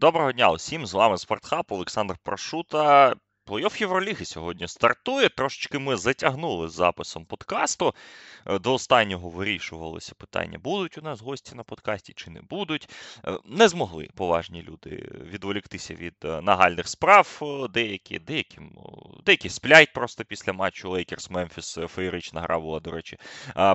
Доброго дня усім, з вами Спортхаб, Олександр Прошута. Плей-офф Євроліги сьогодні стартує. Трошечки ми затягнули з записом подкасту. Е, до останнього вирішувалося питання, будуть у нас гості на подкасті чи не будуть. Е, не змогли поважні люди відволіктися від е, нагальних справ. Деякі деякі, деякі сплять просто після матчу Лейкерс Мемфіс. Феєрична гра була, до речі.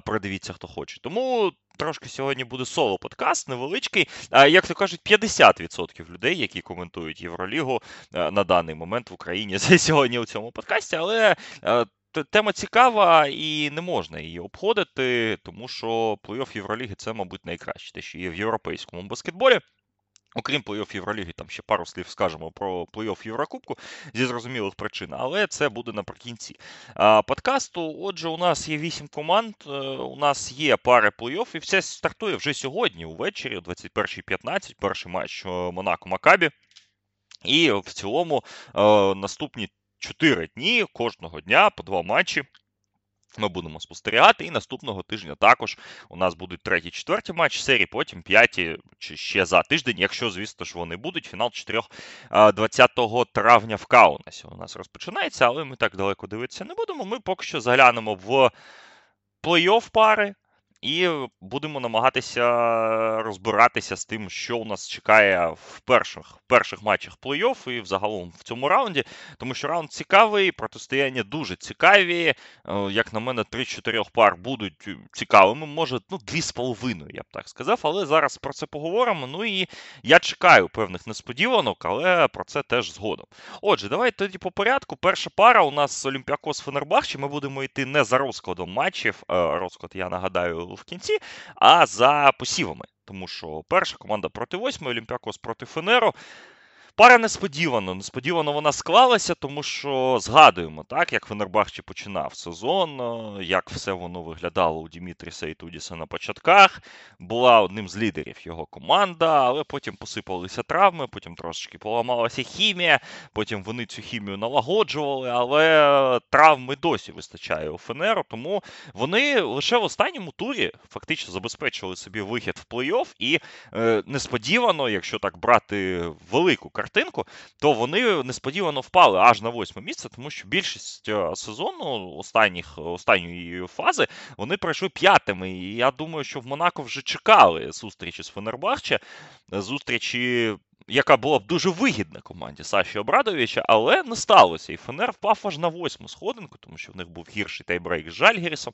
Продивіться, хто хоче. Тому Трошки сьогодні буде соло-подкаст, невеличкий. Як то кажуть, 50% людей, які коментують Євролігу е, на даний момент в Україні сьогодні у цьому подкасті, але е, тема цікава і не можна її обходити, тому що плей-офф Євроліги це, мабуть, найкраще те, що є в європейському баскетболі. Окрім плей-офф Євроліги, там ще пару слів скажемо про плей-офф Єврокубку зі зрозумілих причин, але це буде наприкінці а, подкасту. Отже, у нас є вісім команд, е, у нас є пари плей-офф, і все стартує вже сьогодні, увечері, о 21.15, перший матч е, Монако Макабі. І в цілому е, наступні 4 дні кожного дня по два матчі. Ми будемо спостерігати, і наступного тижня також у нас будуть треті, четверті матч серії, потім п'яті чи ще за тиждень, якщо, звісно ж, вони будуть. Фінал 4 20 травня в Каунасі у нас розпочинається, але ми так далеко дивитися не будемо. Ми поки що заглянемо в плей-офф пари. І будемо намагатися розбиратися з тим, що у нас чекає в перших в перших матчах плей-офф і взагалом в цьому раунді. Тому що раунд цікавий, протистояння дуже цікаві. Е, як на мене, 3-4 пар будуть цікавими. Може, ну, 2,5, я б так сказав. Але зараз про це поговоримо. Ну і я чекаю певних несподіванок, але про це теж згодом. Отже, давайте тоді по порядку. Перша пара у нас Олімпіакос Фенербахче. Ми будемо йти не за розкладом матчів. Е, розклад, я нагадаю в кінці, а за посівами. Тому що перша команда проти восьмої, Олімпіакос проти Фенеру. Пара несподівано. Несподівано вона склалася, тому що згадуємо, так, як Фенербахче починав сезон, е, як все воно виглядало у Дімітріса і Тудіса на початках. Була одним з лідерів його команда, але потім посипалися травми, потім трошечки поламалася хімія, потім вони цю хімію налагоджували, але травми досі вистачає у Фенеру, тому вони лише в останньому турі фактично забезпечили собі вихід в плей-офф і е, несподівано, якщо так брати велику картинку, то вони несподівано впали аж на восьме місце, тому що більшість е, сезону останніх, останньої фази вони пройшли п'ятими. І я думаю, що в Монако вже чекали зустрічі з Фенербахче, зустрічі яка була б дуже вигідна команді Саші Обрадовича, але не сталося. І Фенер впав аж на восьму сходинку, тому що в них був гірший тайбрейк з Жальгерісом.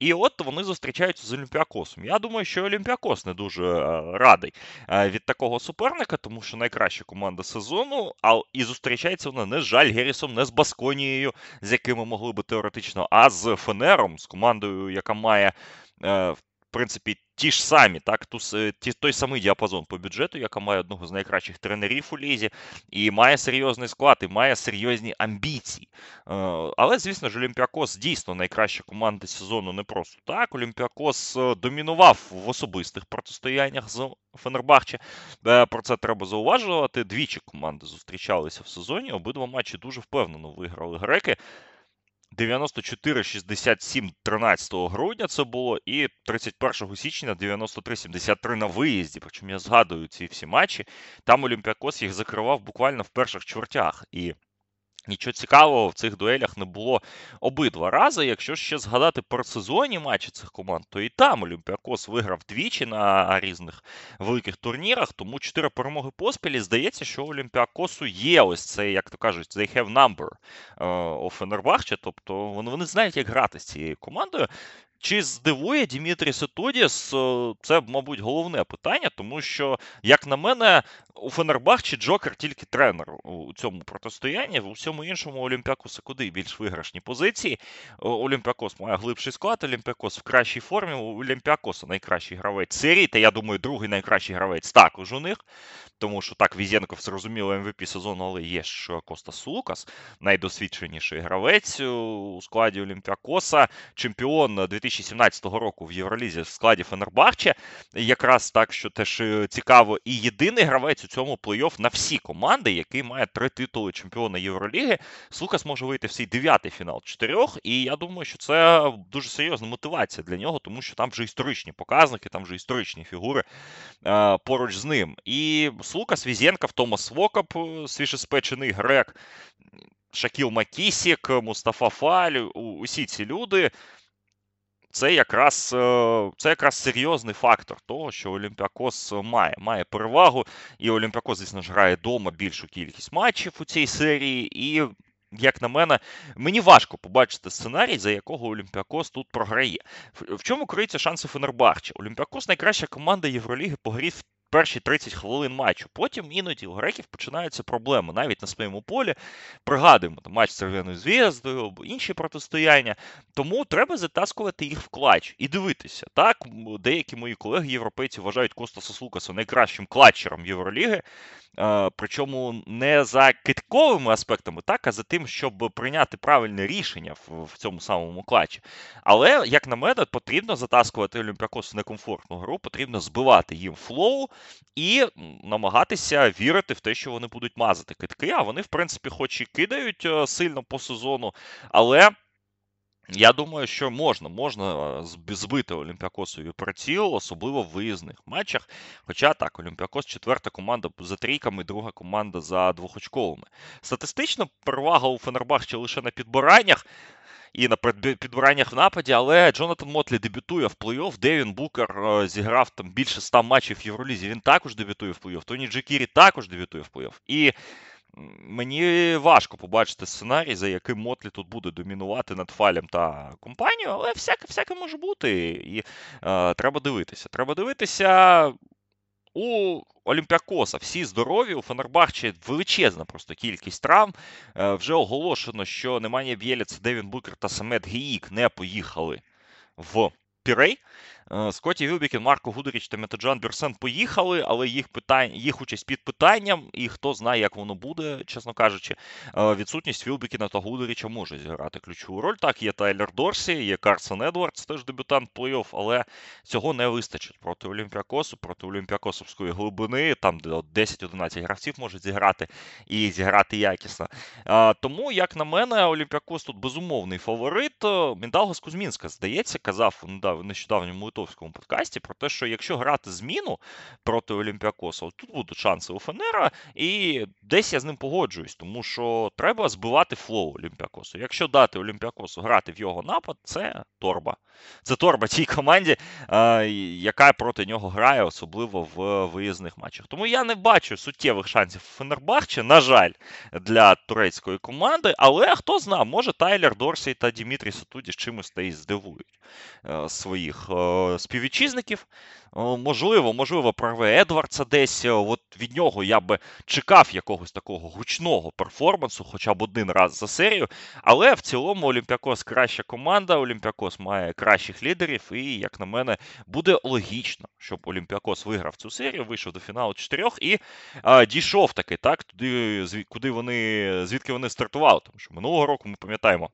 І от вони зустрічаються з Олімпіакосом. Я думаю, що Олімпіакос не дуже е, радий е, від такого суперника, тому що найкраща команда сезону, а і зустрічається вона не з Жальгерісом, не з Басконією, з якими могли би теоретично, а з Фенером, з командою, яка має. Принципі, ті ж самі, так, той самий діапазон по бюджету, яка має одного з найкращих тренерів у лізі, і має серйозний склад, і має серйозні амбіції. Е, але, звісно ж, Олімпіакос дійсно найкраща команда сезону не просто так. Олімпіакос е, домінував в особистих протистояннях з Фенербахче. Е, про це треба зауважувати. Двічі команди зустрічалися в сезоні. Обидва матчі дуже впевнено виграли греки. 94-67 13 грудня це було, і 31 січня 93-73 на виїзді. Причому я згадую ці всі матчі. Там Олімпіакос їх закривав буквально в перших чвертях. І Нічого цікавого в цих дуелях не було обидва рази. Якщо ще згадати про сезонні матчі цих команд, то і там Олімпіакос виграв двічі на різних великих турнірах, тому чотири перемоги поспілі. Здається, що у Олімпіакосу є ось цей, як то кажуть, they have number у Фенербахче, тобто вони, вони знають, як грати з цією командою. Чи здивує Дімітрі Сетодіс? Це, мабуть, головне питання, тому що, як на мене, у Фенербахчі Джокер тільки тренер у цьому протистоянні. У всьому іншому Олімпіакоса куди більш виграшні позиції. Олімпіакос має глибший склад, Олімпіакос в кращій формі. У Олімпіакоса найкращий гравець серії, та я думаю, другий найкращий гравець також у них. Тому що так, Візєнков зрозуміло МВП сезону, але є ж Костас Лукас, найдосвідченіший гравець у складі Олімпіакоса, чемпіон 2017 року в Євролізі в складі Фенербахче. Якраз так, що теж е, цікаво, і єдиний гравець у цьому плей-офф на всі команди, які мають три титули чемпіона Євроліги. Слукас може вийти в свій дев'ятий фінал чотирьох, і я думаю, що це дуже серйозна мотивація для нього, тому що там вже історичні показники, там вже історичні фігури е, поруч з ним. І Слукас Візєнков, Томас Вокап, свіжеспечений грек, Шакіл Макісік, Мустафа Фаль, усі ці люди це якраз е, це якраз серйозний фактор того, що Олімпіакос має має перевагу, і Олімпіакос, звісно ж, грає вдома більшу кількість матчів у цій серії. І, як на мене, мені важко побачити сценарій, за якого Олімпіакос тут програє. В чому криються шанси Фенербахче? Олімпіакос найкраща команда Євроліги по грі в перші 30 хвилин матчу. Потім іноді у греків починаються проблеми навіть на своєму полі. Пригадуємо там, матч з Црвеною Звєздою або інші протистояння. Тому треба затаскувати їх в clutch і дивитися. Так, деякі мої колеги європейці вважають Костаса Слукаса найкращим клатчером Євроліги. Причому не за кидковими аспектами, так, а за тим, щоб прийняти правильне рішення в, цьому самому clutch і. Але, як на мене, потрібно затаскувати Олімпіакос в некомфортну гру, потрібно збивати їм flow і намагатися вірити в те, що вони будуть мазати китки. А вони, в принципі, хоч і кидають е, сильно по сезону, але. Я думаю, що можна можна збити Олімпіакосові приціл, особливо в виїзних матчах. Хоча так, Олімпіакос четверта команда за трійками, друга команда за двохочковими. Статистично перевага у Фенербахче лише на підбираннях і на підбираннях в нападі, але Джонатан Мотлі дебютує в плей-офф. Девін Букер зіграв там більше ста матчів в Євролізі. Він також дебютує в плей-офф. Тоні Джекірі також дебютує в плей-офф. І Мені важко побачити сценарій, за яким Мотлі тут буде домінувати над Фалем та компанією, але всяке всяке може бути. І е, треба дивитися. Треба дивитися. У Олімпіакоса всі здорові, у Фенербахче величезна просто кількість травм. Е, вже оголошено, що немає Б'єліц, Девін Букер та Самет Гіїк не поїхали в Пірей. Е, Скотті Вілбікін, Марко Гудеріч та Метаджан Бюрсен поїхали, але їх питань, їх участь під питанням, і хто знає, як воно буде, чесно кажучи, е, відсутність Вілбекіна та Гудеріча може зіграти ключову роль. Так, є Тайлер Дорсі, є Карсон Едвардс, теж дебютант плей-офф, але цього не вистачить проти Олімпіакосу, проти Олімпіакосовської глибини, там де 10-11 гравців можуть зіграти і зіграти якісно. Е, тому, як на мене, Олімпіакос тут безумовний фаворит. Міндаугас Кузмінскас, здається, казав в нещодавньому литовському подкасті про те, що якщо грати зміну проти Олімпіакоса, тут будуть шанси у Фенера, і десь я з ним погоджуюсь, тому що треба збивати flow Олімпіакосу. Якщо дати Олімпіакосу грати в його напад, це торба. Це торба тій команді, яка проти нього грає, особливо в виїзних матчах. Тому я не бачу суттєвих шансів у Фенербахче, на жаль, для турецької команди. Але хто знає, може Тайлер Дорсі та Дімітрій Сатуді чимось та й здивують е, своїх е, співвітчизників. Можливо, можливо, прорве Едвардса десь. От від нього я би чекав якогось такого гучного перформансу, хоча б один раз за серію. Але в цілому Олімпіакос краща команда. Олімпіакос має кращих лідерів, і, як на мене, буде логічно, щоб Олімпіакос виграв цю серію, вийшов до фіналу чотирьох і а, дійшов таки так, туди, куди вони, звідки вони стартували. Тому що минулого року ми пам'ятаємо.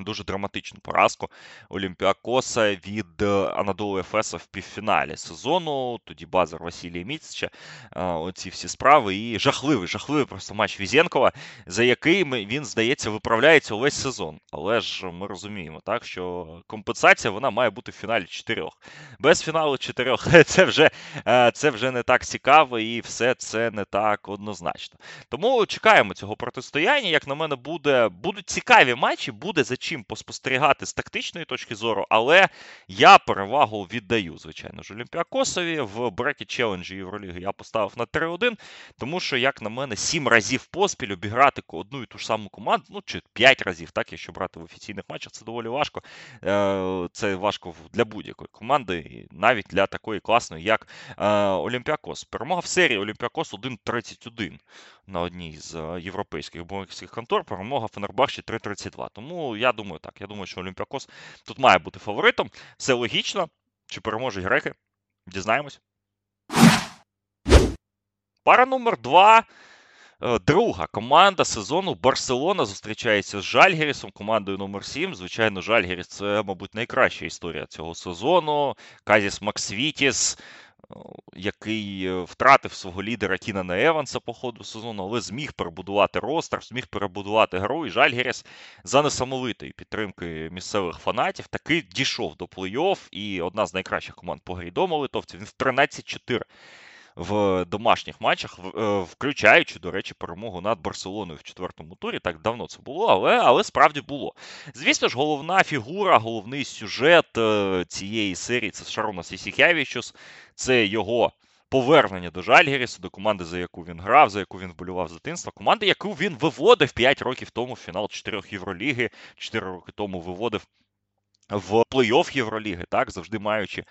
Дуже драматичну поразку Олімпіакоса від е, Анадолу Ефеса в півфіналі сезону. Тоді базар Василія Міцча, оці всі справи. І жахливий, жахливий просто матч Візєнкова, за який він, здається, виправляється увесь сезон. Але ж ми розуміємо, так, що компенсація вона має бути в фіналі чотирьох. Без фіналу чотирьох це вже е, це вже не так цікаво і все це не так однозначно. Тому чекаємо цього протистояння. Як на мене, буде, будуть цікаві матчі, буде за чим поспостерігати з тактичної точки зору, але я перевагу віддаю, звичайно ж, Олімпіакосові. В брекі челенджі Євроліги я поставив на 3-1, тому що, як на мене, 7 разів поспіль обіграти одну і ту ж саму команду, ну чи 5 разів, так, якщо брати в офіційних матчах, це доволі важко. Е, це важко для будь-якої команди, і навіть для такої класної, як е, Олімпіакос. Перемога в серії Олімпіакос 1-31 на одній з е, європейських боксських контор. Перемога Фенербахчі 3-32. Тому я думаю, так. Я думаю, що Олімпіакос тут має бути фаворитом. Все логічно. Чи переможуть греки? Дізнаємось. Пара номер 2. Е, друга команда сезону Барселона зустрічається з Жальгерісом, командою номер 7 Звичайно, Жальгеріс це, мабуть, найкраща історія цього сезону. Казіс Максвітіс, який е, втратив свого лідера Кінана Еванса по ходу сезону, але зміг перебудувати ростер, зміг перебудувати гру. І Жальгеріс за несамовитої підтримки місцевих фанатів таки дійшов до плей-офф. І одна з найкращих команд по грі дома литовців. Він в 13-4 в домашніх матчах, е, включаючи, до речі, перемогу над Барселоною в четвертому турі. Так давно це було, але але справді було. Звісно ж, головна фігура, головний сюжет е, цієї серії це Шаронас Ісікявічус, це його. Повернення до Жальгерісу, до команди, за яку він грав, за яку він вболював з дитинства. Команди, яку він виводив 5 років тому в фінал 4 Євроліги, 4 роки тому виводив в плей-офф Євроліги, так, завжди маючи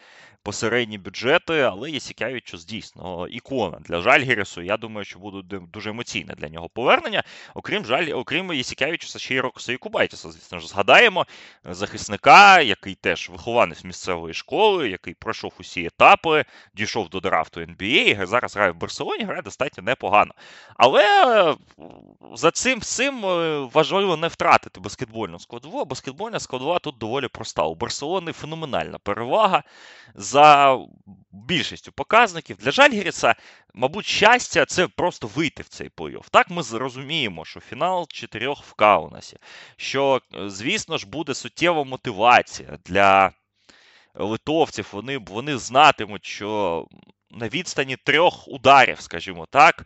посередні бюджети, але є що дійсно ікона для Жальгірісу. Я думаю, що буде дуже емоційне для нього повернення. Окрім жаль, окрім Єсікявічуса, ще й Рокса Якубайтіса, звісно ж, згадаємо захисника, який теж вихованець місцевої школи, який пройшов усі етапи, дійшов до драфту NBA, зараз грає в Барселоні, грає достатньо непогано. Але за цим всім е, важливо не втратити баскетбольну складову. а Баскетбольна складова тут доволі проста. У Барселони феноменальна перевага за більшістю показників. Для Жальгіріса, мабуть, щастя це просто вийти в цей плей-офф. Так ми зрозуміємо, що фінал чотирьох в Каунасі, що, звісно ж, буде суттєва мотивація для литовців. Вони, Вони знатимуть, що на відстані трьох ударів, скажімо так.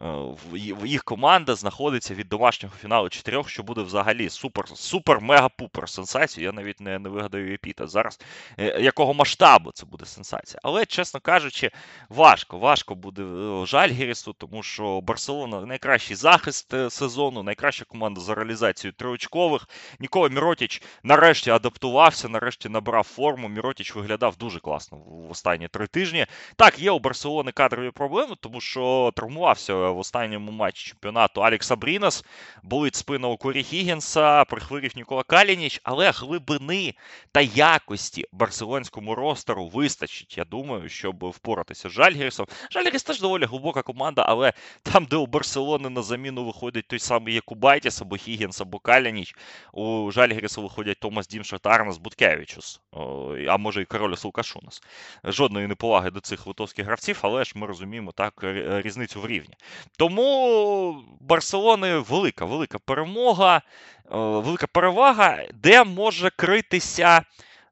Е, їх команда знаходиться від домашнього фіналу чотирьох, що буде взагалі супер, супер, мега-пупер сенсація. Я навіть не не вигадаю епіта зараз, е, якого масштабу це буде сенсація. Але, чесно кажучи, важко. Важко буде е, Жальгірісу, тому що Барселона найкращий захист сезону, найкраща команда за реалізацією триочкових. Ніколи Міротіч нарешті адаптувався, нарешті набрав форму. Міротіч виглядав дуже класно в останні три тижні. Так, є у Барселони кадрові проблеми, тому що травмувався в останньому матчі чемпіонату Алекса Брінас, болить спина у Корі Хіггінса, прихворів Нікола Калініч, але глибини та якості барселонському ростеру вистачить. Я думаю, щоб впоратися з Жальгірісом. Жальгіріс теж доволі глибока команда, але там, де у Барселони на заміну виходить той самий Якубайтіс, або Хіггінс, або Калініч, у Жальгіріса виходять Томас Дімша та Арнас Буткевичус, а може і Кароліс Лукашунас. Жодної неповаги до цих литовських гравців, але ж ми розуміємо так різницю в рівні. Тому Барселони велика, велика перемога, е, велика перевага, де може критися.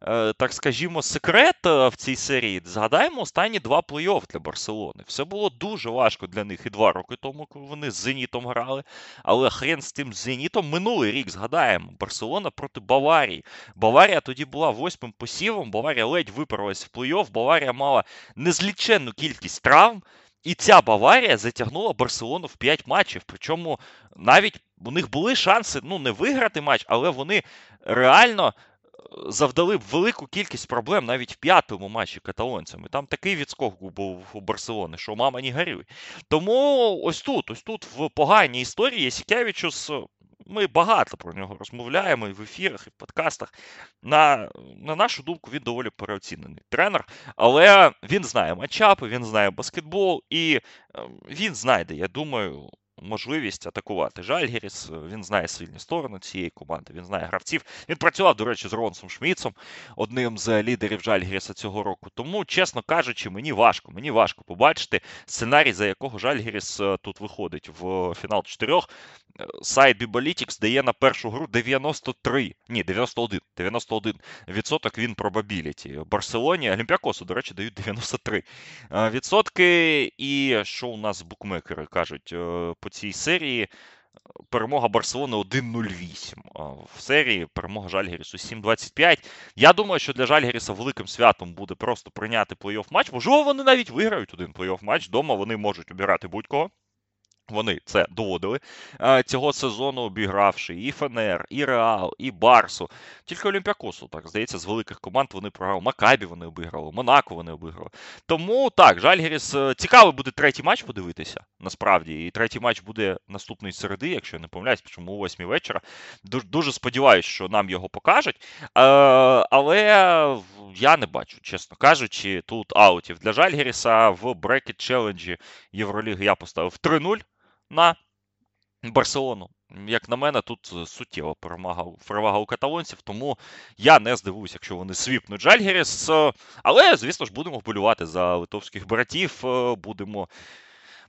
Е, так скажімо, секрет е, в цій серії. Згадаємо останні два плей-офф для Барселони. Все було дуже важко для них і два роки тому, коли вони з Зенітом грали. Але хрен з тим Зенітом минулий рік згадаємо. Барселона проти Баварії. Баварія тоді була восьмим посівом. Баварія ледь випарилась в плей-офф. Баварія мала незліченну кількість травм. І ця Баварія затягнула Барселону в 5 матчів. Причому навіть у них були шанси ну, не виграти матч, але вони реально е, завдали велику кількість проблем навіть в п'ятому матчі каталонцями. Там такий відскок був у Барселони, що мама не горюй. Тому ось тут, ось тут в поганій історії Сікевичус ми багато про нього розмовляємо і в ефірах, і в подкастах. На на нашу думку, він доволі переоцінений тренер, але він знає матчапи, він знає баскетбол, і ем, він знайде, я думаю, можливість атакувати Жальгеріс. Він знає сильні сторони цієї команди, він знає гравців. Він працював, до речі, з Ронсом Шміцом, одним з лідерів Жальгеріса цього року. Тому, чесно кажучи, мені важко. Мені важко побачити сценарій, за якого Жальгеріс е, тут виходить в фінал чотирьох. Е, сайт Bibalytics дає на першу гру 93, ні, 91 91 відсоток він пробабіліті. Барселоні, Олімпіакосу, до речі, дають 93 е, відсотки. І що у нас букмекери кажуть по цій серії? Перемога Барселони 1-0-8. В серії перемога Жальгерісу 7-25. Я думаю, що для Жальгеріса великим святом буде просто прийняти плей-офф матч. Можливо, вони навіть виграють один плей-офф матч. Дома вони можуть обирати будь-кого. Вони це доводили цього сезону, обігравши і ФНР, і Реал, і Барсу. Тільки Олімпіакосу, так здається, з великих команд вони програли. Макабі вони обіграли, Монако вони обіграли. Тому так, Жальгеріс е, цікавий буде третій матч подивитися, насправді. І третій матч буде наступної середи, якщо я не помиляюсь, чому о 8 вечора. Дуже, дуже сподіваюся, що нам його покажуть. Е, але я не бачу, чесно кажучи, тут аутів для Жальгеріса в брекет челенджі Євроліги я поставив 3-0 на Барселону. Як на мене, тут суттєва перемага перевага у каталонців, тому я не здивуюся, якщо вони свіпнуть Жальгеріс. Але, звісно ж, будемо вболювати за литовських братів. Будемо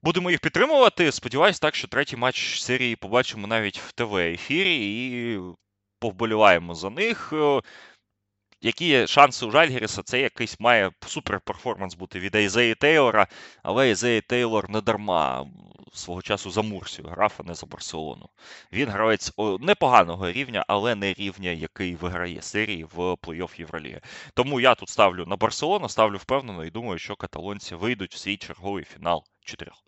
будемо їх підтримувати. Сподіваюсь, так, що третій матч серії побачимо навіть в ТВ-ефірі і повболіваємо за них. Які шанси у Жальгеріса? Це якийсь має суперперформанс бути від Ейзеї Тейлора, але Ейзеї Тейлор не дарма свого часу за Мурсію грав, а не за Барселону. Він гравець непоганого рівня, але не рівня, який виграє серії в плей-офф Євроліги. Тому я тут ставлю на Барселону, ставлю впевнено і думаю, що каталонці вийдуть в свій черговий фінал чотирьох.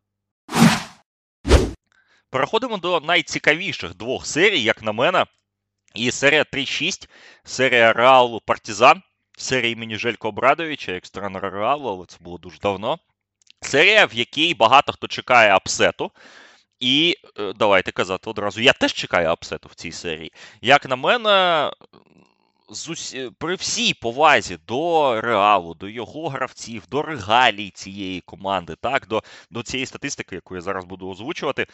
Переходимо до найцікавіших двох серій, як на мене. І серія 3-6, серія Реалу Партизан, серія імені Желько Обрадовича, як тренера Реалу, але це було дуже давно. Серія, в якій багато хто чекає апсету. І е, давайте казати одразу, я теж чекаю апсету в цій серії. Як на мене, при всій повазі до реалу, до його гравців, до регалій цієї команди, так, до, до цієї статистики, яку я зараз буду озвучувати.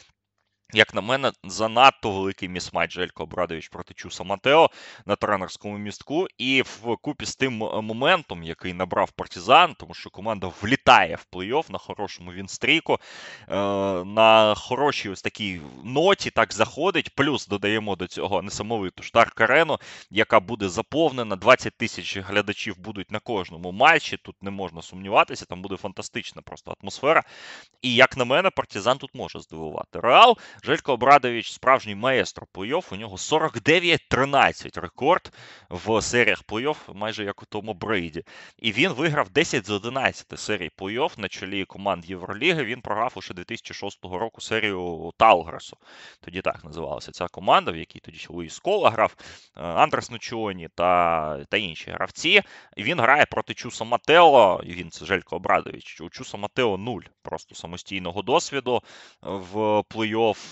Як на мене, занадто великий місматч Желько Обрадович проти Чуса Матео на тренерському містку. І в купі з тим моментом, який набрав партизан, тому що команда влітає в плей-офф на хорошому вінстрійку, е, на хорошій ось такій ноті так заходить. Плюс додаємо до цього несамовиту штарк-арену, яка буде заповнена. 20 тисяч глядачів будуть на кожному матчі. Тут не можна сумніватися, там буде фантастична просто атмосфера. І як на мене, партизан тут може здивувати. Реал. Желько Обрадович справжній маестро плей-офф, У нього 49-13 рекорд в серіях плей-офф, майже як у тому Брейді. І він виграв 10 з 11 серій плей-офф на чолі команд Євроліги. Він програв уже 2006 року серію Талгресу. Тоді так називалася ця команда, в якій тоді Луїс Кола грав, е, Андрес Ночуоні та та інші гравці. І він грає проти Чуса Матео. І він це Желько Обрадович. У Чуса Матео нуль просто самостійного досвіду в плей-офф.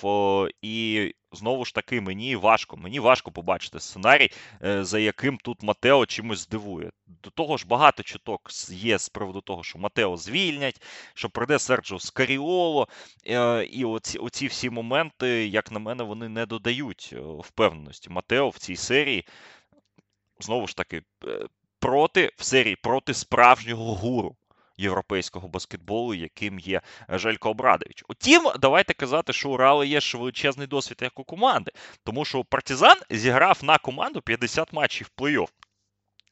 І знову ж таки, мені важко. Мені важко побачити сценарій, е, за яким тут Матео чимось здивує. До того ж, багато чуток є з приводу того, що Матео звільнять, що прийде Серджо Скаріоло. Е, і оці, оці всі моменти, як на мене, вони не додають е, впевненості Матео в цій серії. Знову ж таки, проти в серії проти справжнього гуру європейського баскетболу, яким є Желько Обрадович. Утім, давайте казати, що у Реала є ж величезний досвід як у команди, тому що Партизан зіграв на команду 50 матчів плей-офф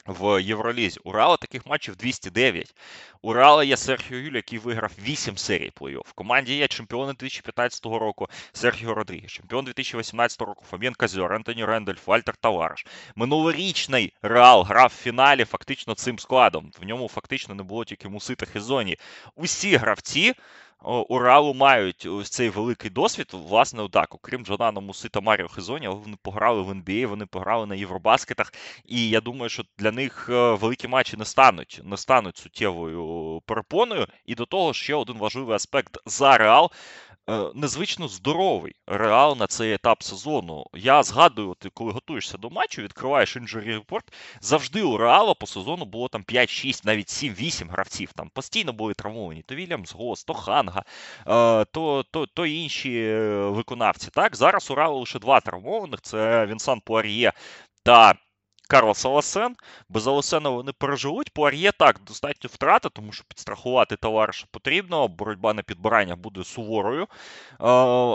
в Євролізі. У Реала таких матчів 209. У Реала є Серхіо Юль, який виграв 8 серій плей-офф. В команді є чемпіони 2015 року Серхіо Родрігес, чемпіон 2018 року Фабіан Казьор, Антоні Рендольф, Вальтер Тавараш. Минулорічний Реал грав в фіналі фактично цим складом. В ньому фактично не було тільки Мусита Хезоні. Усі гравці Уралу мають ось цей великий досвід. Власне, так, окрім Джонана Муси та Маріо Хезоні, але вони пограли в НБА, вони пограли на Євробаскетах. І я думаю, що для них е, великі матчі не стануть, не стануть суттєвою перепоною. І до того ще один важливий аспект за Реал. Е, незвично здоровий реал на цей етап сезону. Я згадую, ти коли готуєшся до матчу, відкриваєш injury report, завжди у Реала по сезону було там 5-6, навіть 7-8 гравців. Там постійно були травмовані. То Вільямс Гос, то Ханга, е, то то, то інші е, виконавці. Так, Зараз у Реала лише два травмованих: це Венсан Пуар'є та Карлос Аласен. Без Аласена вони переживуть. Пуар'є так, достатньо втрати, тому що підстрахувати товариша потрібно. Боротьба на підбирання буде суворою. Е,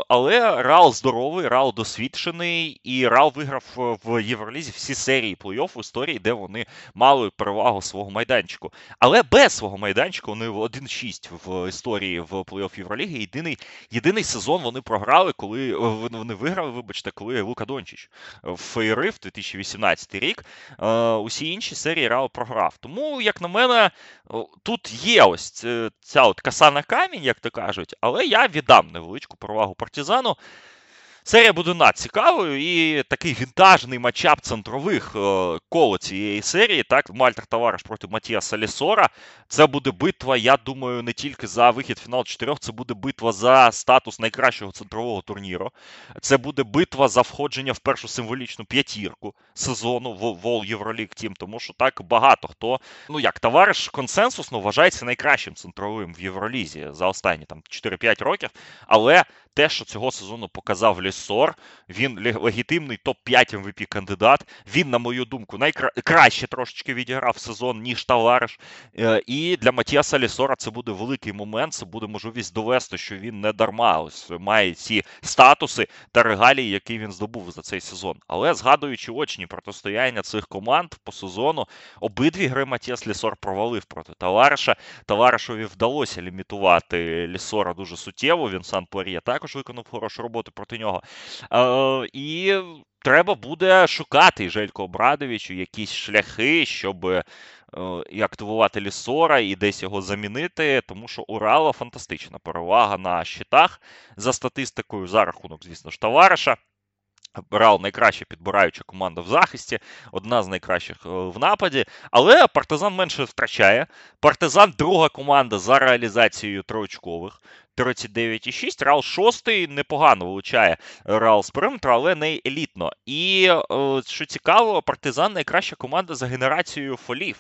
але Рал здоровий, Рал досвідчений, і Рал виграв в Євролізі всі серії плей-офф в історії, де вони мали перевагу свого майданчику. Але без свого майданчику вони 1-6 в історії в плей-офф Євроліги. Єдиний єдиний сезон вони програли, коли вони виграли, вибачте, коли Лука Дончич в Фейри в 2018 рік рік. Е, усі інші серії Реал програв. Тому, як на мене, тут є ось ця от коса на камінь, як то кажуть, але я віддам невеличку перевагу партизану. Серія буде надцікавою і такий вінтажний матчап центрових е, коло цієї серії. Так, Мальтер Товариш проти Матія Салісора. Це буде битва, я думаю, не тільки за вихід в фінал чотирьох, це буде битва за статус найкращого центрового турніру. Це буде битва за входження в першу символічну п'ятірку сезону в Вол Євроліг Тім. Тому що так багато хто, ну як товариш консенсусно вважається найкращим центровим в Євролізі за останні там 4-5 років. Але те, що цього сезону показав Лісор, він легітимний топ-5 MVP кандидат. Він, на мою думку, найкраще трошечки відіграв сезон, ніж товариш. Е, і для Матіаса Лісора це буде великий момент. Це буде можливість довести, що він не дарма ось має ці статуси та регалії, які він здобув за цей сезон. Але згадуючи очні протистояння цих команд по сезону, обидві гри Матіас Лісор провалив проти товариша. Товаришові вдалося лімітувати Лісора дуже суттєво. Він сам Порія також виконав хорошу роботу проти нього. Е, І треба буде шукати Желько Обрадовичу якісь шляхи, щоб е, і активувати Лісора і десь його замінити, тому що Урала фантастична перевага на щитах за статистикою, за рахунок, звісно ж, товариша. Реал найкраща підбираюча команда в захисті, одна з найкращих е, в нападі. Але партизан менше втрачає. Партизан друга команда за реалізацією троочкових. 39,6. Реал шостий непогано вилучає Реал з периметру, але не елітно. І е, що цікаво, партизан найкраща команда за генерацією фолів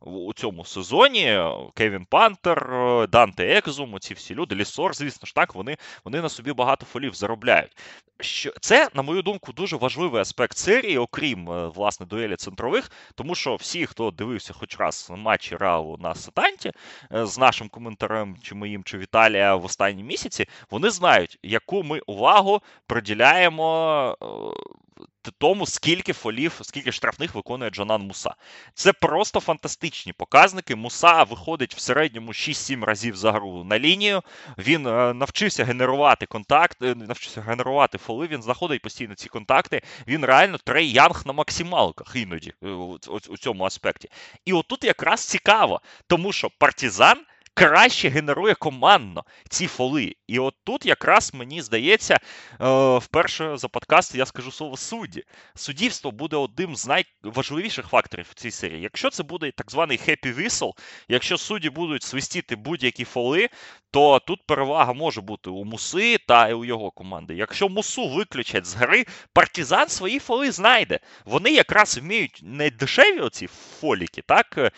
у цьому сезоні. Кевін Пантер, Данте Екзум, ці всі люди, Лісор, звісно ж так, вони вони на собі багато фолів заробляють. Що Це, на мою думку, дуже важливий аспект серії, окрім е, власне дуелі центрових, тому що всі, хто дивився хоч раз матчі Реалу на Сатанті е, з нашим коментарем, чи моїм, чи Віталія в останні місяці, вони знають, яку ми увагу приділяємо е, тому, скільки фолів, скільки штрафних виконує Джанан Муса. Це просто фантастичні показники. Муса виходить в середньому 6-7 разів за гру на лінію. Він е, навчився генерувати контакт, е, навчився генерувати фоли. Він знаходить постійно ці контакти. Він реально трей янг на максималках іноді у цьому аспекті. І отут якраз цікаво, тому що партизан краще генерує командно ці фоли. І от тут якраз мені здається, е, вперше за подкаст я скажу слово судді. Суддівство буде одним з найважливіших факторів в цій серії. Якщо це буде так званий happy whistle, якщо судді будуть свистіти будь-які фоли, то тут перевага може бути у Муси та у його команди. Якщо Мусу виключать з гри, партизан свої фоли знайде. Вони якраз вміють не дешеві оці фоліки, так, е,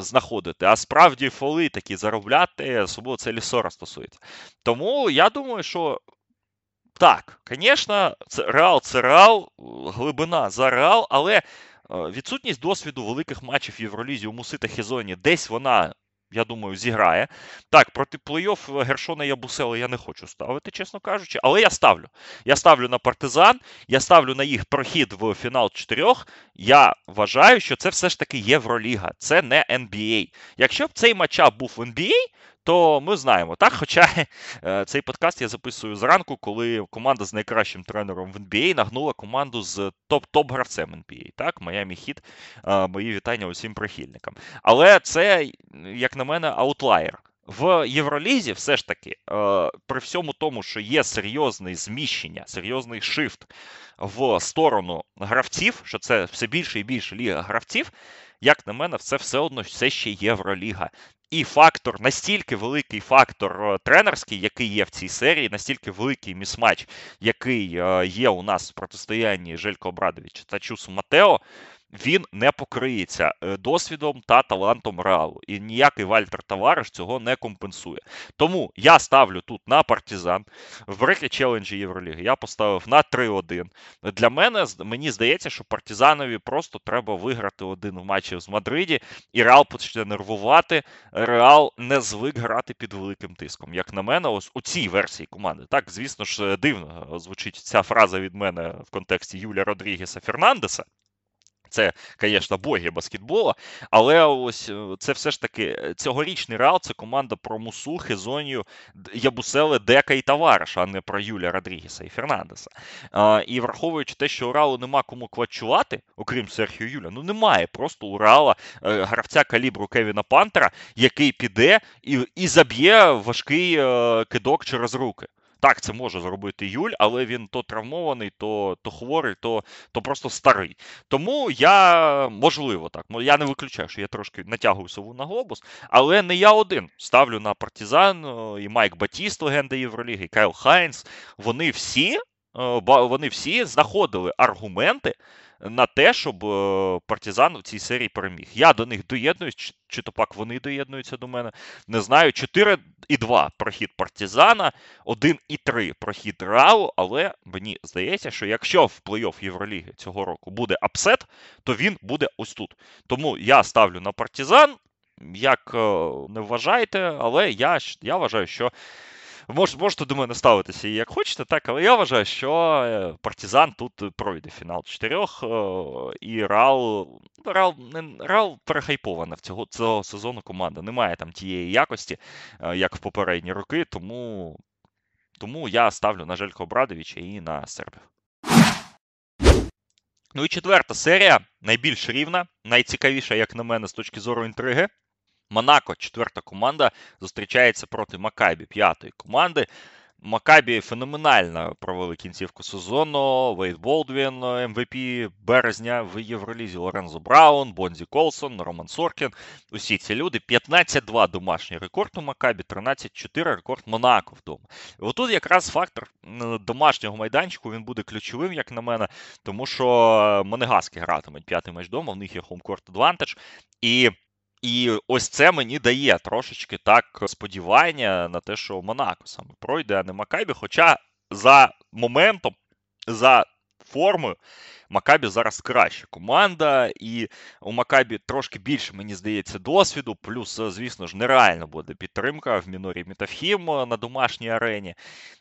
знаходити, а справді фоли такі заробляти, особливо це лісора стосується. Тому я думаю, що. Так, звісно, це реал це реал, глибина за реал, але е, відсутність досвіду великих матчів в Євролізі у Муси та Хізоні десь вона я думаю, зіграє. Так, проти плей-офф Гершона Ябусела я не хочу ставити, чесно кажучи, але я ставлю. Я ставлю на партизан, я ставлю на їх прохід в фінал чотирьох. Я вважаю, що це все ж таки Євроліга, це не NBA. Якщо б цей матчап був в NBA, то ми знаємо, так? Хоча е, цей подкаст я записую зранку, коли команда з найкращим тренером в NBA нагнула команду з топ-топ-гравцем NBA. Так, Майами Хіт, е, мої вітання усім прихильникам. Але це, як на мене, аутлаєр. В Євролізі все ж таки, е, при всьому тому, що є серйозне зміщення, серйозний шифт в сторону гравців, що це все більше і більше ліга гравців, як на мене, це все одно все ще Євроліга. І фактор, настільки великий фактор е, тренерський, який є в цій серії, настільки великий місмач, який е, є у нас в протистоянні Желько Обрадовича та Чусу Матео, він не покриється е, досвідом та талантом реалу. І ніякий Вальтер Тавариш цього не компенсує. Тому я ставлю тут на партизан в брекі челенджі Євроліги. Я поставив на 3-1. Для мене мені здається, що партизанові просто треба виграти один в матчі з Мадриді, і Реал почне нервувати. Реал не звик грати під великим тиском. Як на мене, ось у цій версії команди. Так, звісно ж, дивно звучить ця фраза від мене в контексті Юлія Родрігеса Фернандеса. Це, звісно, боги баскетбола, але ось е, це все ж таки е, цьогорічний реал це команда про Мусу, Хезонію, Ябуселе, Дека і Тавариша, а не про Юля Родрігеса і Фернандеса. А, І враховуючи те, що у Реалу нема кому квачувати, окрім Серхіо Юля, ну немає просто у Реала е, гравця калібру Кевіна Пантера, який піде і і заб'є важкий кидок через руки. Так, це може зробити Юль, але він то травмований, то то хворий, то то просто старий. Тому я можливо так. Я не виключаю, що я трошки натягую сову на глобус, але не я один. Ставлю на Партизан і Майк Батіст, легенда Євроліги, і Кайл Хайнс. Вони всі. Вони всі знаходили аргументи на те, щоб е, Партизан в цій серії переміг. Я до них доєднуюсь, чи, чи то пак вони доєднуються до мене. Не знаю. 4 і 2 прохід Партизана, 1 і 3 прохід Реалу, але мені здається, що якщо в плей-офф Євроліги цього року буде апсет, то він буде ось тут. Тому я ставлю на партизан. Як е, не вважаєте, але я я вважаю, що Мож, можете до мене ставитися як хочете, так, але я вважаю, що е, партизан тут пройде фінал чотирьох, е, і Рал Рал, Рал перехайпована в цього цього сезону команда. Немає там тієї якості, е, як в попередні роки, тому тому я ставлю на Желько Обрадовича і на сербів. Ну і четверта серія найбільш рівна, найцікавіша, як на мене, з точки зору інтриги. Монако, четверта команда, зустрічається проти Макабі, п'ятої команди. Макабі феноменально провели кінцівку сезону. Вейд Болдвін, MVP березня в Євролізі, Лорензо Браун, Бонзі Колсон, Роман Соркін. Усі ці люди. 15-2 домашній рекорд у Макабі, 13-4 рекорд Монако вдома. Отут якраз фактор домашнього майданчику він буде ключовим, як на мене, тому що Монегаски гратимуть п'ятий матч вдома, в них є хоумкорт адвантаж. І і ось це мені дає трошечки так сподівання на те, що Монако саме пройде, а не Макабі. Хоча за моментом, за формою, Макабі зараз краща команда, і у Макабі трошки більше, мені здається, досвіду. Плюс, звісно ж, нереально буде підтримка в мінорі Метафім на домашній арені.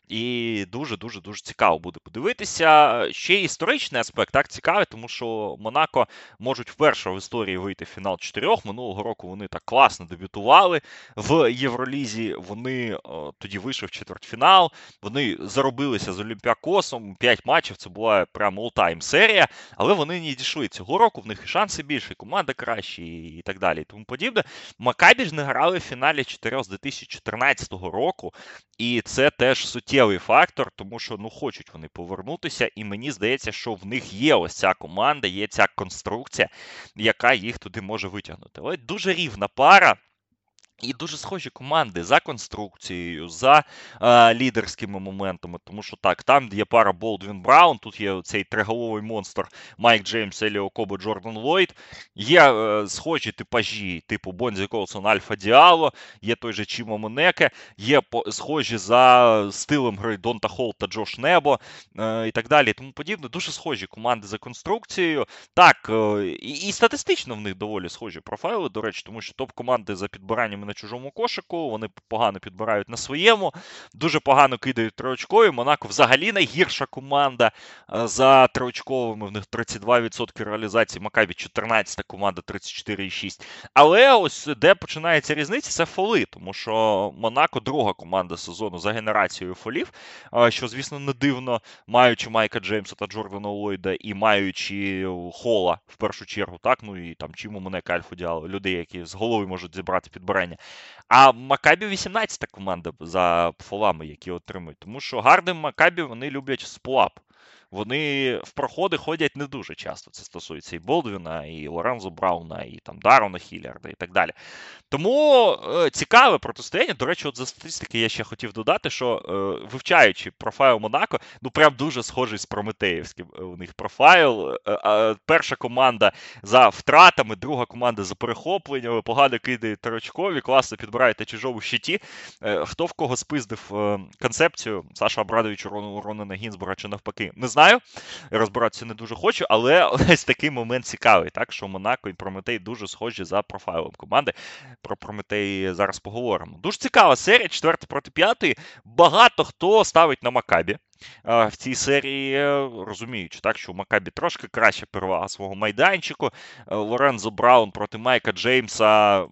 І дуже-дуже дуже цікаво буде подивитися. Ще історичний аспект так цікавий, тому що Монако можуть вперше в історії вийти в фінал чотирьох. Минулого року вони так класно дебютували в Євролізі. Вони о, тоді вийшли в четвертьфінал. Вони заробилися з Олімпіакосом. П'ять матчів це була прям all-time серія, але вони не дійшли цього року. В них і шанси більше, і команда кращі, і так далі. І тому подібне. Макабі ж не грали в фіналі 4 з 2014 року, і це теж суттєвий фактор, тому що ну хочуть вони повернутися, і мені здається, що в них є ось ця команда, є ця конструкція, яка їх туди може витягнути. Але дуже рівна пара. І дуже схожі команди за конструкцією, за е, лідерськими моментами. Тому що так, там є пара Болдвін Браун, тут є цей триголовий монстр Майк Джеймс, Еліо Кобо, Джордан Ллойд. Є е, схожі типажі, типу Бонзі Колсон, Альфа Діало, є той же Чімо Монеке, є по, схожі за стилем гри Донта Холл та Джош Нібо е, і так далі. тому подібне. Дуже схожі команди за конструкцією. Так, е, і, і статистично в них доволі схожі профайли, до речі, тому що топ-команди за підбираннями на чужому кошику, вони погано підбирають на своєму, дуже погано кидають триочкові. Монако взагалі найгірша команда е, за триочковими. В них 32% реалізації. Макабі 14 команда 34,6. Але ось де починається різниця, це фоли, тому що Монако друга команда сезону за генерацією фолів, е, що, звісно, не дивно, маючи Майка Джеймса та Джордана Ллойда і маючи Хола в першу чергу, так, ну і там Чиму Монека Альфу Діало, людей, які з голови можуть зібрати підбирання. А Макабі 18-та команда за фолами, які отримують. Тому що гарним Макабі вони люблять сплап вони в проходи ходять не дуже часто. Це стосується і Болдвіна, і Лорензо Брауна, і там Дарона Хілярда, і так далі. Тому е, цікаве протистояння. До речі, от за статистики я ще хотів додати, що е, вивчаючи профайл Монако, ну прям дуже схожий з Прометеївським е, у них профайл. Перша команда за втратами, друга команда за перехопленнями, погано кидає торочкові, класно підбирають на чужому щиті. Хто в кого спиздив концепцію Саша Абрадович Ронана Гінзбора чи навпаки, не знаю. Розбиратися не дуже хочу, але ось такий момент цікавий, так що Монако і Прометей дуже схожі за профайлом команди. Про Прометей зараз поговоримо. Дуже цікава серія, четверта проти п'ятої. Багато хто ставить на Макабі. В цій серії розуміючи, так, що у Макабі трошки краще перевага свого майданчику. Лорензо Браун проти Майка Джеймса.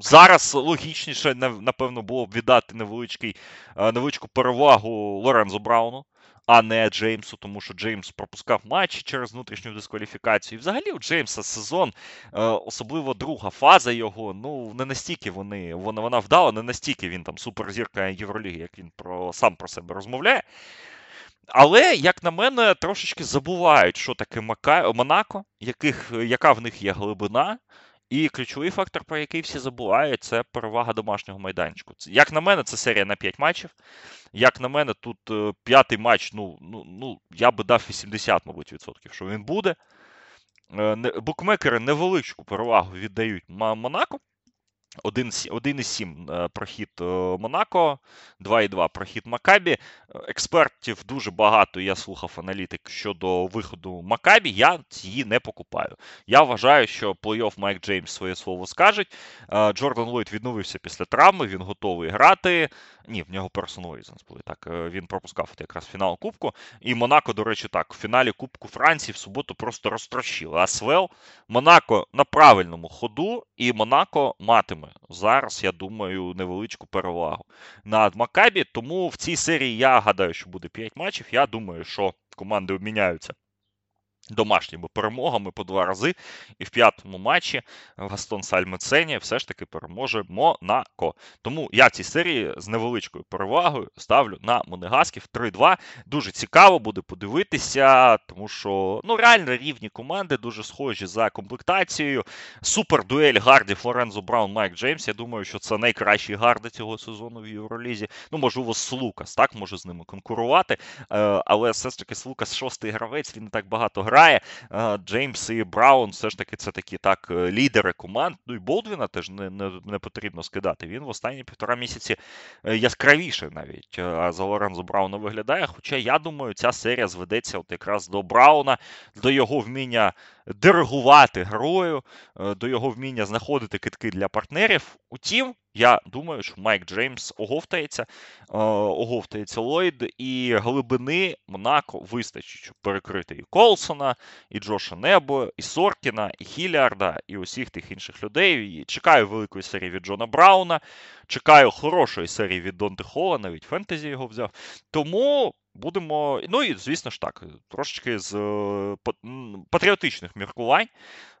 Зараз логічніше, напевно, було б віддати невеличку перевагу Лорензо Брауну а не Джеймсу, тому що Джеймс пропускав матчі через внутрішню дискваліфікацію. І взагалі у Джеймса сезон, е, особливо друга фаза його, ну не настільки вони вона вона вдала, не настільки він там суперзірка Євроліги, як він про сам про себе розмовляє. Але, як на мене, трошечки забувають, що таке. Монако, яких, яка в них є глибина. І ключовий фактор, про який всі забувають, це перевага домашнього майданчику. Як на мене, це серія на 5 матчів. Як на мене, тут е, п'ятий матч, ну, ну, ну, я би дав 80, мабуть, відсотків, що він буде. Е, букмекери невеличку перевагу віддають Монако. 1,7 е, прохід е, Монако, 2,2 прохід Макабі. Експертів дуже багато. Я слухав аналітик щодо виходу Макабі. Я її не покупаю. Я вважаю, що плей-офф Майк Джеймс своє слово скажуть. Е, Джордан Ллойд відновився після травми, він готовий грати. Ні, в нього personal reasons були. Так, він пропускав якраз фінал Кубку. І Монако, до речі, так, в фіналі Кубку Франції в суботу просто розтрощили. Асвел Монако на правильному ходу, і Монако матиме зараз, я думаю, невеличку перевагу над Макабі. Тому в цій серії я гадаю, що буде 5 матчів. Я думаю, що команди обміняються домашніми перемогами по два рази. І в п'ятому матчі Гастон Сальмецені все ж таки переможе Монако. Тому я в цій серії з невеличкою перевагою ставлю на Монегасків 3-2. Дуже цікаво буде подивитися, тому що ну реально рівні команди, дуже схожі за комплектацією. Супер дуель Гарді Флорензо Браун, Майк Джеймс. Я думаю, що це найкращі гарди цього сезону в Євролізі. Ну, можливо, Слукас, так може з ними конкурувати. Е, але все ж таки Слукас шостий гравець, він не так багато грає грає. Джеймс і Браун все ж таки це такі так е, лідери команд. Ну і Болдвіна теж не не, не потрібно скидати. Він в останні півтора місяці е, яскравіше навіть е, за Лорензо Брауна виглядає. Хоча я думаю, ця серія зведеться от якраз до Брауна, до його вміння диригувати грою, до його вміння знаходити китки для партнерів. Утім, я думаю, що Майк Джеймс оговтається, оговтається Ллойд, і глибини Монако вистачить, щоб перекрити і Колсона, і Джоша Небо, і Соркіна, і Хілярда, і усіх тих інших людей. І Чекаю великої серії від Джона Брауна. Чекаю хорошої серії від Донти Хола, навіть фентезі його взяв. Тому будемо. Ну і, звісно ж так, трошечки з е, патріотичних міркувань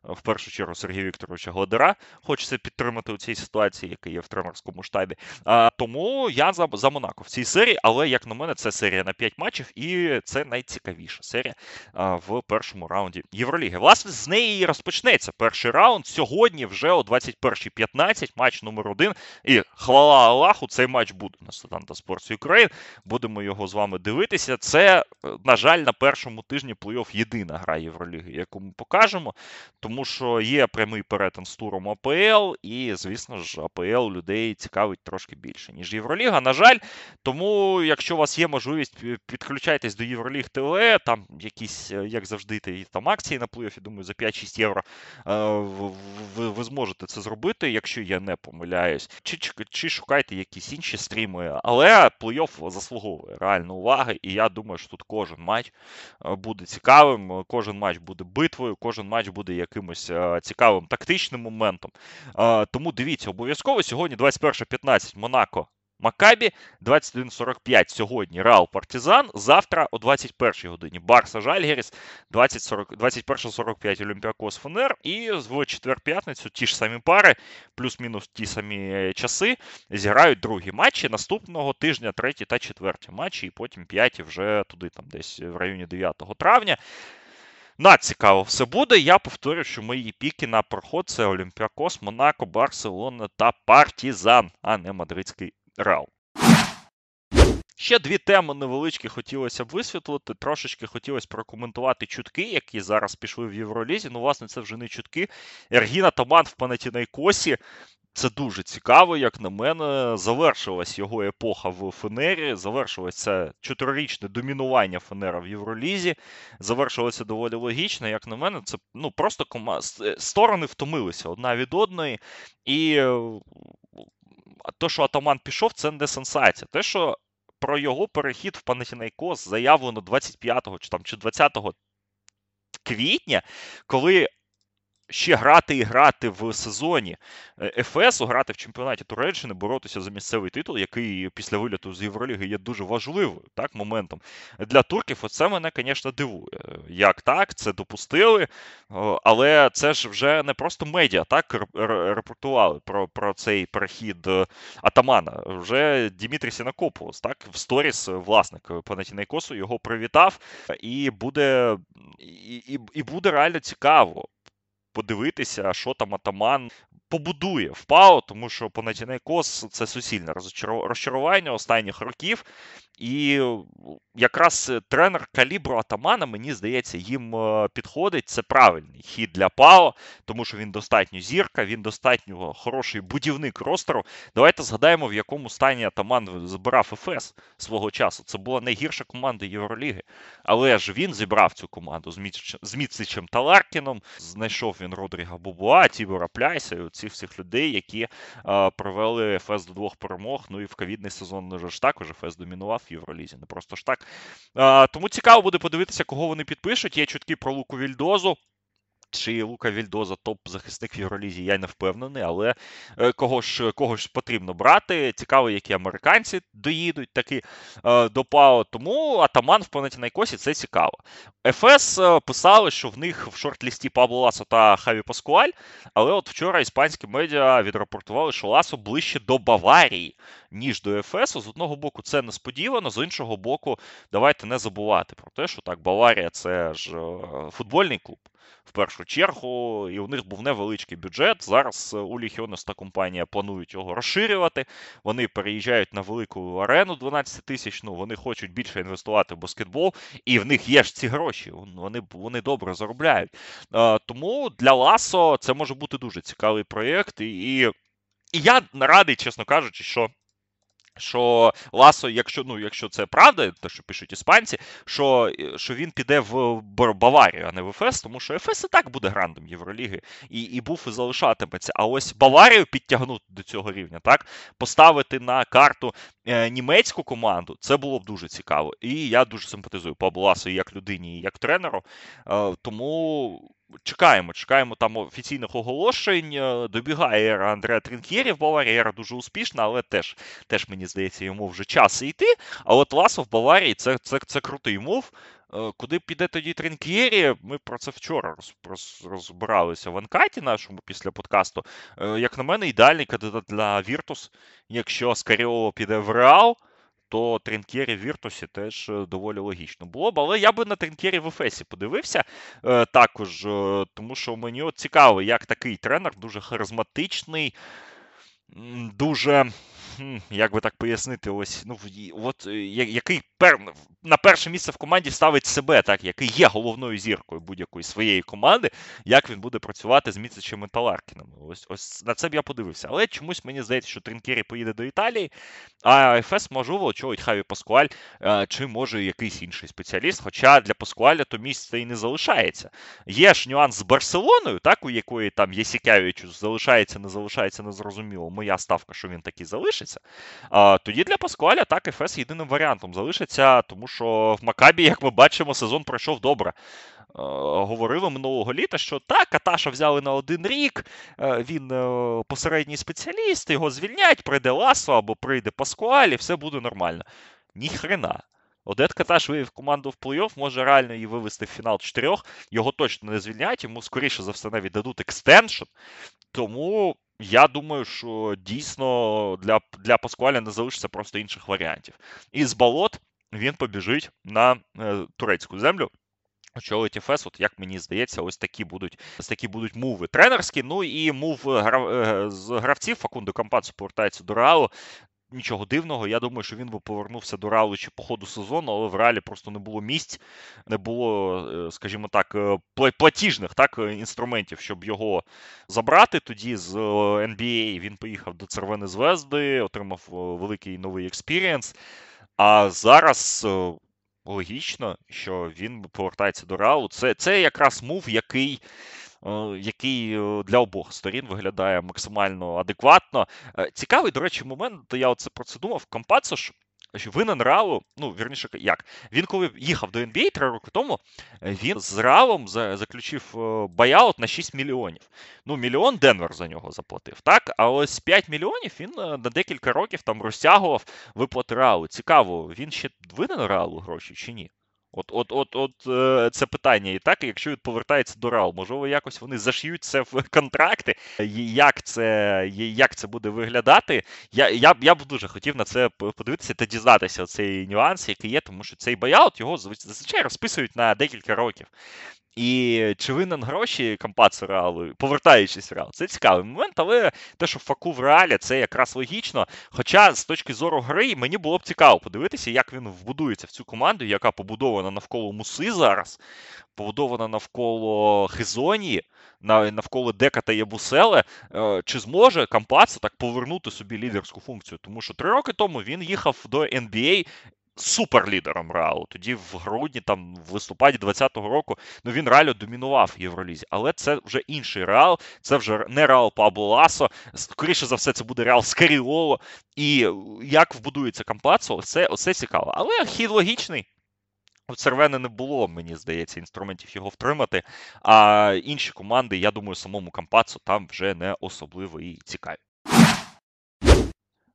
в першу чергу Сергія Вікторовича Гладера хочеться підтримати у цій ситуації, який є в тренерському штабі. А, Тому я за за Монако в цій серії, але як на мене, це серія на 5 матчів, і це найцікавіша серія а, в першому раунді Євроліги. Власне, з неї і розпочнеться перший раунд. Сьогодні вже о 21.15, матч номер один. І хвала Аллаху, цей матч буде на Setanta Sports Україна. Будемо його з вами дивитися. Це, на жаль, на першому тижні плей-офф єдина гра Євроліги, яку ми покажемо тому що є прямий перетин з туром АПЛ, і, звісно ж, АПЛ людей цікавить трошки більше, ніж Євроліга. На жаль, тому, якщо у вас є можливість, підключайтесь до Євроліг ТВ, там якісь, е, як завжди, там акції на плей-оффі, думаю, за 5-6 євро е, ви, ви зможете це зробити, якщо я не помиляюсь, чи, чи, чи шукайте якісь інші стріми. Але плей-офф заслуговує реально уваги, і я думаю, що тут кожен матч е, буде цікавим, кожен матч буде битвою, кожен матч буде яким якимось е, цікавим тактичним моментом. Е, тому дивіться, обов'язково сьогодні 21.15 Монако. Макабі 21.45 сьогодні Реал Партизан. Завтра о 21-й годині Барса Жальгеріс, 21.45 Олімпіакос Фенер. І в четвер-п'ятницю ті ж самі пари, плюс-мінус ті самі часи, зіграють другі матчі наступного тижня, треті та четверті матчі, і потім п'яті вже туди, там десь в районі 9 травня. Націкаво все буде. Я повторю, що мої піки на проход це Олімпіакос, Монако, Барселона та Партізан, а не мадридський Реал. Ще дві теми невеличкі хотілося б висвітлити. Трошечки хотілося прокоментувати чутки, які зараз пішли в Євролізі. Ну, власне, це вже не чутки. Ергіна Таман в Панатінайкосі це дуже цікаво, як на мене. Завершилась його епоха в Фенері. Завершилось це чотирирічне домінування Фенера в Євролізі. Завершилося доволі логічно. Як на мене, це ну просто кома... Е, сторони втомилися одна від одної. І те, що Атаман пішов, це не сенсація. Те, що про його перехід в Панатінайкос заявлено 25 чи там чи 20 квітня, коли ще грати і грати в сезоні е, ФСу, грати в чемпіонаті Туреччини, боротися за місцевий титул, який після виліту з Євроліги є дуже важливим так, моментом для турків. Оце мене, звісно, дивує. Як так, це допустили, але це ж вже не просто медіа так репортували про про цей перехід е, Атамана. Вже Дімітрій Сінакополос, так, в сторіс власник Панатінайкосу його привітав, і буде, і, і, і буде реально цікаво подивитися, що там атаман побудує в ПАО, тому що Панатінайкос це суцільне розчарування останніх років. І якраз тренер калібру Атамана, мені здається, їм е, підходить. Це правильний хід для ПАО, тому що він достатньо зірка, він достатньо хороший будівник ростеру. Давайте згадаємо, в якому стані Атаман збирав ФС свого часу. Це була найгірша команда Євроліги. Але ж він зібрав цю команду з Міцичем Таларкіном. Знайшов він Родріга Бубуа, Тібора Пляйса і цих всіх людей, які провели Ефес до двох перемог. Ну і в ковідний сезон ж також Ефес домінував Євролізі. Не просто ж так. Тому цікаво буде подивитися, кого вони підпишуть. Є чутки про Луку Вільдозу. Чи Лука Вільдоза топ-захисник в Євролізі, я не впевнений, але е, кого ж кого ж потрібно брати. Цікаво, які американці доїдуть таки е, до ПАО. Тому Атаман в Панатінайкосі це цікаво. Ефес е, писали, що в них в шорт-лісті Пабло Ласо та Хаві Паскуаль, але от вчора іспанські медіа відрапортували, що Ласо ближче до Баварії, ніж до ФС. З одного боку, це несподівано, з іншого боку, давайте не забувати про те, що так, Баварія це ж футбольний клуб в першу чергу, і у них був невеличкий бюджет. Зараз е, у Ліхіонес та компанія планують його розширювати. Вони переїжджають на велику арену 12 тисяч. Ну вони хочуть більше інвестувати в баскетбол, і в них є ж ці гроші. Вони вони добре заробляють. Е, тому для Ласо це може бути дуже цікавий проєкт. І, і я радий, чесно кажучи, що що Ласо, якщо ну, якщо це правда, те, що пишуть іспанці, що що він піде в Баварію, а не в ЕФС, тому що ЕФС і так буде грандом Євроліги і і був і залишатиметься. А ось Баварію підтягнути до цього рівня, так, поставити на карту е, німецьку команду, це було б дуже цікаво. І я дуже симпатизую Пабло Ласо як людині, і як тренеру. Е, тому. Чекаємо, чекаємо там офіційних оголошень. Е, добігає ера Андреа Трінкєрі в Баварії. Ера дуже успішна, але теж, теж мені здається, йому вже час йти. А от Ласо в Баварії це це, це крутий move. Е, куди піде тоді Трінкєрі? Ми про це вчора роз, розбиралися в uncut і нашому після подкасту. Е, як на мене, ідеальний кандидат для Віртус. Якщо Скаріоло піде в Реал то Трінкері в Віртусі теж е, доволі логічно було б. Але я би на Трінкері в Ефесі подивився е, також, е, тому що мені цікаво, як такий тренер дуже харизматичний, дуже як би так пояснити, ось ну от е, який пер, на перше місце в команді ставить себе, так, який є головною зіркою будь-якої своєї команди, як він буде працювати з Міцичами та Ларкінами. Ось ось на це б я подивився. Але чомусь мені здається, що Трінкері поїде до Італії, а Ефес можливо очолить Хаві Паскуаль, е, чи може якийсь інший спеціаліст. Хоча для Паскуаля то місце і не залишається. Є ж нюанс з Барселоною, так, у якої там Єсікявичу залишається, не залишається, незрозуміло. Моя ставка, що він таки залишиться залишиться. А, Тоді для Паскуаля так ФС єдиним варіантом залишиться, тому що в Макабі, як ми бачимо, сезон пройшов добре. Говорили минулого літа, що так, Каташа взяли на один рік, він е, посередній спеціаліст, його звільнять, прийде Ласо або прийде Паскуаль, і все буде нормально. Ніхрена. Одед Каташ вивів команду в плей-офф, може реально її вивести в фінал чотирьох. Його точно не звільнять, йому скоріше за все навіть дадуть extension. Тому я думаю, що дійсно для для Паскуаля не залишиться просто інших варіантів. І з болот він побіжить на е, турецьку землю. Очолить Ефес, от як мені здається, ось такі будуть ось такі будуть move и тренерські. Ну і move грав, е, з гравців Факунду Кампацу повертається до Реалу нічого дивного. Я думаю, що він би повернувся до Реалу чи по ходу сезону, але в Реалі просто не було місць, не було, е, скажімо так, е, платіжних так, інструментів, щоб його забрати. Тоді з NBA е, він поїхав до Цервени Звезди, отримав великий новий experience. А зараз. Логічно, що він повертається до Реалу. Це це якраз move, який Е, який е, для обох сторін виглядає максимально адекватно. Е, цікавий, до речі, момент, я оце про це думав. Компацош винен Реалу, ну, вірніше, як? Він коли їхав до NBA три роки тому, він з Реалом заключив баяут на 6 мільйонів. Ну, мільйон Денвер за нього заплатив. так? А ось 5 мільйонів він на декілька років там розтягував виплати Реалу. Цікаво, він ще винен Реалу гроші чи ні? От от, от, от е, це питання. І так, якщо він повертається до РАЛ, можливо, якось вони зашиють це в контракти. Як це як це буде виглядати? Я я, я б дуже хотів на це подивитися та дізнатися цей нюанс, який є, тому що цей баяут його зазвичай розписують на декілька років. І чи винен гроші Кампацу Реалу, повертаючись в Реал, це цікавий момент, але те, що факу в реалі, це якраз логічно. Хоча з точки зору гри мені було б цікаво подивитися, як він вбудується в цю команду, яка побудована навколо Муси зараз, побудована навколо Хизонії, навколо Дека та Єбуселе. Чи зможе Кампаца так повернути собі лідерську функцію? Тому що три роки тому він їхав до NBA суперлідером Реалу. Тоді в грудні, там в листопаді 2020 року, ну він реально домінував в Євролізі. Але це вже інший реал, це вже не реал Пабло Ласо. Скоріше за все, це буде реал Скаріоло. І як вбудується Кампацо, це оце цікаво. Але хід логічний. У Цервени не було, мені здається, інструментів його втримати. А інші команди, я думаю, самому Кампацу там вже не особливо і цікаві.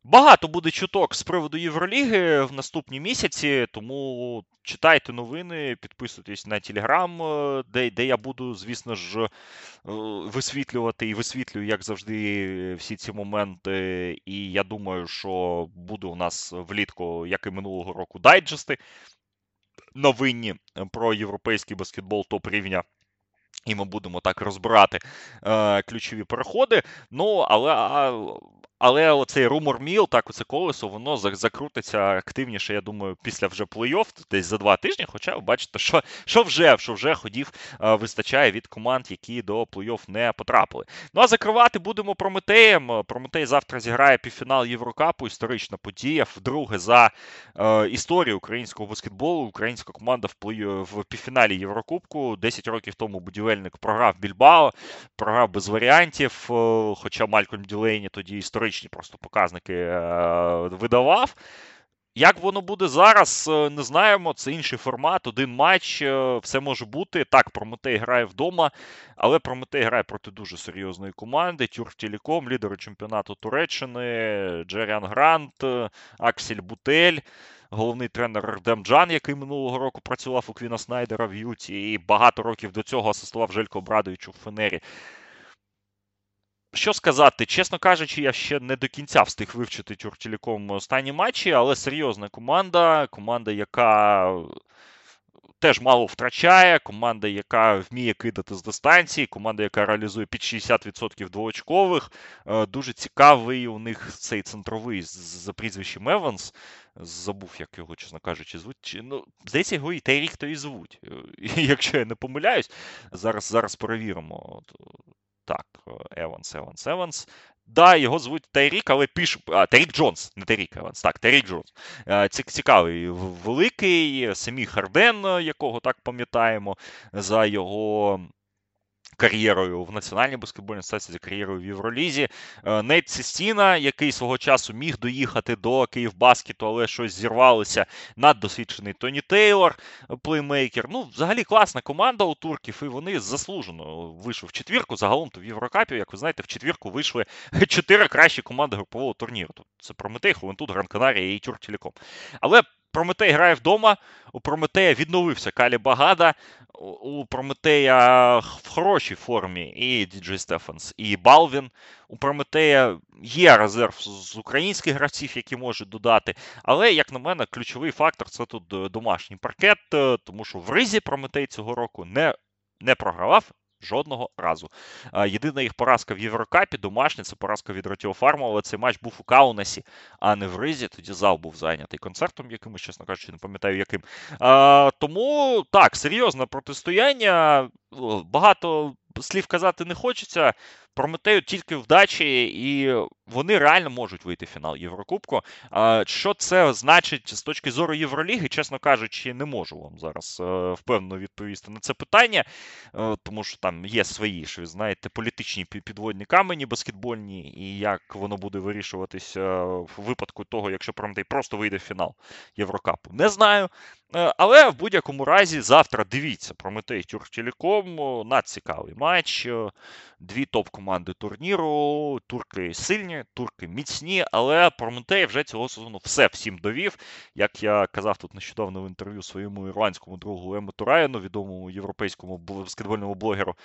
Багато буде чуток з приводу Євроліги в наступні місяці, тому читайте новини, підписуйтесь на Телеграм, е, де де я буду, звісно ж, е, висвітлювати і висвітлюю, як завжди, всі ці моменти. І я думаю, що буде у нас влітку, як і минулого року, дайджести новинні про європейський баскетбол топ рівня. І ми будемо так розбирати е, ключові переходи. Ну, але але оцей румор міл, так оце колесо, воно закрутиться активніше, я думаю, після вже плей-офф, десь за два тижні. Хоча ви бачите, що що вже що вже ходів вистачає від команд, які до плей-офф не потрапили. Ну а закривати будемо Прометеєм. Прометей завтра зіграє півфінал Єврокапу. Історична подія. Вдруге за е, історію українського баскетболу. Українська команда в в півфіналі Єврокубку. Десять років тому будівельник програв Більбао, програв без варіантів. Е, хоча Малькольм Ділейні тоді історично історичні просто показники е, видавав. Як воно буде зараз, е, не знаємо. Це інший формат, один матч, е, все може бути. Так, Прометей грає вдома, але Прометей грає проти дуже серйозної команди. Тюрктелеком, лідери чемпіонату Туреччини, Джеріан Грант, Аксель Бутель, головний тренер Ардем Джан, який минулого року працював у Квіна Снайдера в Юті, і багато років до цього асистував Желько Брадовичу в Фенері. Що сказати, чесно кажучи, я ще не до кінця встиг вивчити Тюртелеком останні матчі, але серйозна команда. Команда, яка теж мало втрачає, команда, яка вміє кидати з дистанції, команда, яка реалізує під 60% двоочкових. Е, дуже цікавий у них цей центровий за прізвищем Еванс. Забув, як його, чесно кажучи, звуть. Ну, Здається, його і Тайрік то і звуть. Е, якщо я не помиляюсь, зараз зараз перевіримо. Так, Еванс, Еванс, Еванс. Да, його звуть Тайрік, але піш. А, Тайрік Джонс, не Тайрік Еванс. Так, Тайрік Джонс. Е, цікавий, великий, Семі Харден, якого так пам'ятаємо, за його кар'єрою в Національній баскетбольній асоціації, за кар'єрою в Євролізі. Е, Нейт Сістіна, який свого часу міг доїхати до Київбаскету, але щось зірвалося. Наддосвідчений Тоні Тейлор, плеймейкер. Ну, взагалі класна команда у турків, і вони заслужено вийшли в четвірку. Загалом то в Єврокапі, як ви знаєте, в четвірку вийшли чотири кращі команди групового турніру. Це Прометей, Ховентут, Гран Канарія і Тюрк Телеком. Але Прометей грає вдома. У Прометея відновився Калі Багада. У Прометея в хорошій формі і Діджей Стефанс, і Балвін. У Прометея є резерв з українських гравців, які можуть додати. Але, як на мене, ключовий фактор це тут домашній паркет, тому що в Ризі Прометей цього року не, не програвав. Жодного разу. Єдина їх поразка в Єврокапі, домашня, це поразка від Ротіофарму, але цей матч був у Каунасі, а не в Ризі. Тоді зал був зайнятий концертом, якимось, чесно кажучи, не пам'ятаю яким. Тому так, серйозне протистояння. Багато слів казати не хочеться. Прометею тільки вдачі, і вони реально можуть вийти в фінал Єврокубку. Що це значить з точки зору Євроліги, чесно кажучи, не можу вам зараз е, впевнено відповісти на це питання, е, тому що там є свої, що ви знаєте, політичні підводні камені баскетбольні, і як воно буде вирішуватися е, в випадку того, якщо Прометей просто вийде в фінал Єврокапу. Не знаю. Але в будь-якому разі завтра дивіться Прометей Тюрктелеком, надцікавий матч. Дві топ-команди турніру. Турки сильні, турки міцні, але Прометей вже цього сезону все всім довів. Як я казав тут нещодавно в інтерв'ю своєму ірландському другу Ему Тураєну, відомому європейському баскетбольному блогеру,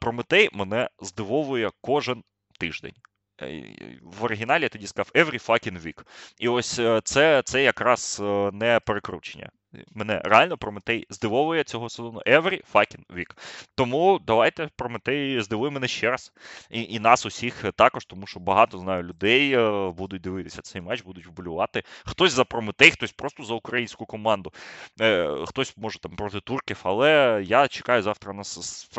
Прометей мене здивовує кожен тиждень. Е, в оригіналі я тоді сказав every fucking week. І ось е, це це якраз е, не перекручення. Мене реально Прометей здивовує цього сезону every fucking week. Тому давайте Прометей здивує мене ще раз. І і нас усіх також, тому що багато знаю людей е, будуть дивитися цей матч, будуть вболювати. Хтось за Прометей, хтось просто за українську команду, е, хтось може там проти турків, але я чекаю завтра на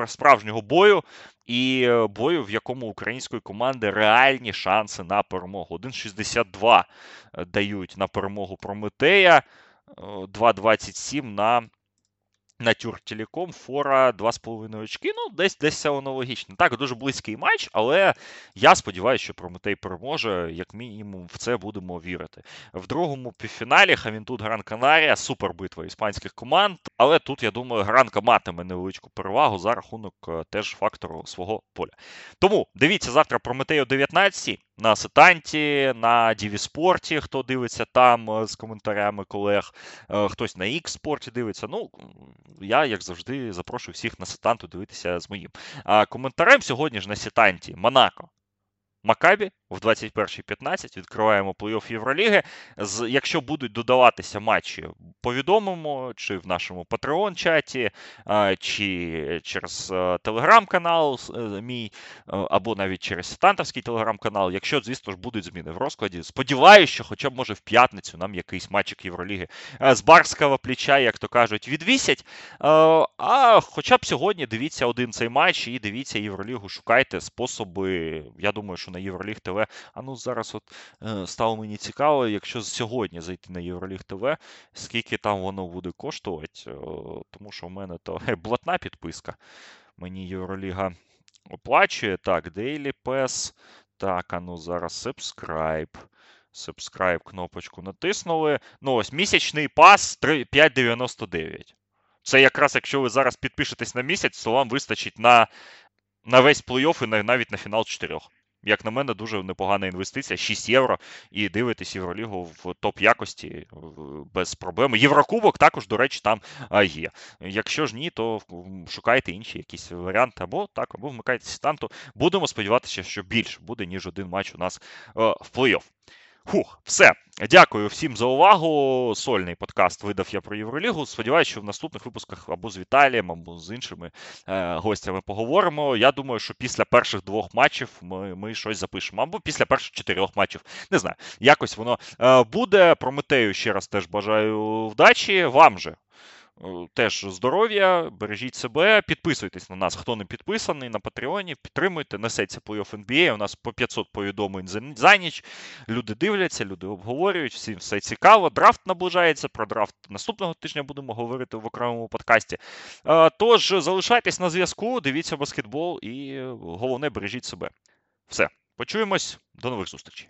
справжнього бою. І е, бою, в якому української команди реальні шанси на перемогу. 1,62 дають на перемогу Прометея. 2,27 на на Тюртелеком, Фора 2,5 очки. Ну, десь десь це воно логічно. Так, дуже близький матч, але я сподіваюся, що Прометей переможе, як мінімум, в це будемо вірити. В другому півфіналі Хамінтут Гран Канарія, супер битва іспанських команд. Але тут, я думаю, Гранка матиме невеличку перевагу за рахунок е, теж фактору свого поля. Тому дивіться завтра Прометей о 19 на Сетанті, на Дівіспорті, хто дивиться там е, з коментарями колег, е, хтось на X-спорті дивиться. Ну, я, як завжди, запрошую всіх на Сетанту дивитися з моїм. А коментарем сьогодні ж на Сетанті Монако. Макабі в 21.15 відкриваємо плей-офф Євроліги. Якщо будуть додаватися матчі, повідомимо, чи в нашому Patreon-чаті, чи через е, телеграм-канал е, мій, е, або навіть через Сетантовський телеграм-канал. Якщо, звісно ж, будуть зміни в розкладі. Сподіваюся, що хоча б може в п'ятницю нам якийсь матчик Євроліги з барського плеча, як то кажуть, відвісять. А хоча б сьогодні дивіться один цей матч і дивіться Євролігу, шукайте способи. Я думаю, що на Євроліг ТВ. А ну зараз от е, стало мені цікаво, якщо сьогодні зайти на Євроліг ТВ, скільки там воно буде коштувати, е, тому що в мене то е, блатна підписка. Мені Євроліга оплачує. Так, Daily Pass. Так, а ну зараз subscribe. Subscribe кнопочку натиснули. Ну, ось місячний пас 5,99. Це якраз, якщо ви зараз підпишетесь на місяць, то вам вистачить на на весь плей-офф і навіть на фінал 4. Як на мене, дуже непогана інвестиція. 6 євро. І дивитись Євролігу в топ якості без проблем. Єврокубок також, до речі, там є. Якщо ж ні, то шукайте інші якісь варіанти, або так, або вмикайтеся там, то будемо сподіватися, що більше буде, ніж один матч у нас в плей-офф. Фух, все. Дякую всім за увагу. Сольний подкаст видав я про Євролігу. Сподіваюся, що в наступних випусках або з Віталієм, або з іншими е, гостями поговоримо. Я думаю, що після перших двох матчів ми ми щось запишемо, або після перших чотирьох матчів. Не знаю, якось воно е, буде. Прометею ще раз теж бажаю вдачі. Вам же теж здоров'я, бережіть себе, підписуйтесь на нас, хто не підписаний на Патреоні, підтримуйте, несеться плей-офф NBA, У нас по 500 повідомлень за ніч. Люди дивляться, люди обговорюють, всім все цікаво. Драфт наближається. Про драфт наступного тижня будемо говорити в окремому подкасті. Е, тож залишайтесь на зв'язку, дивіться баскетбол і головне бережіть себе. Все, почуємось, до нових зустрічей.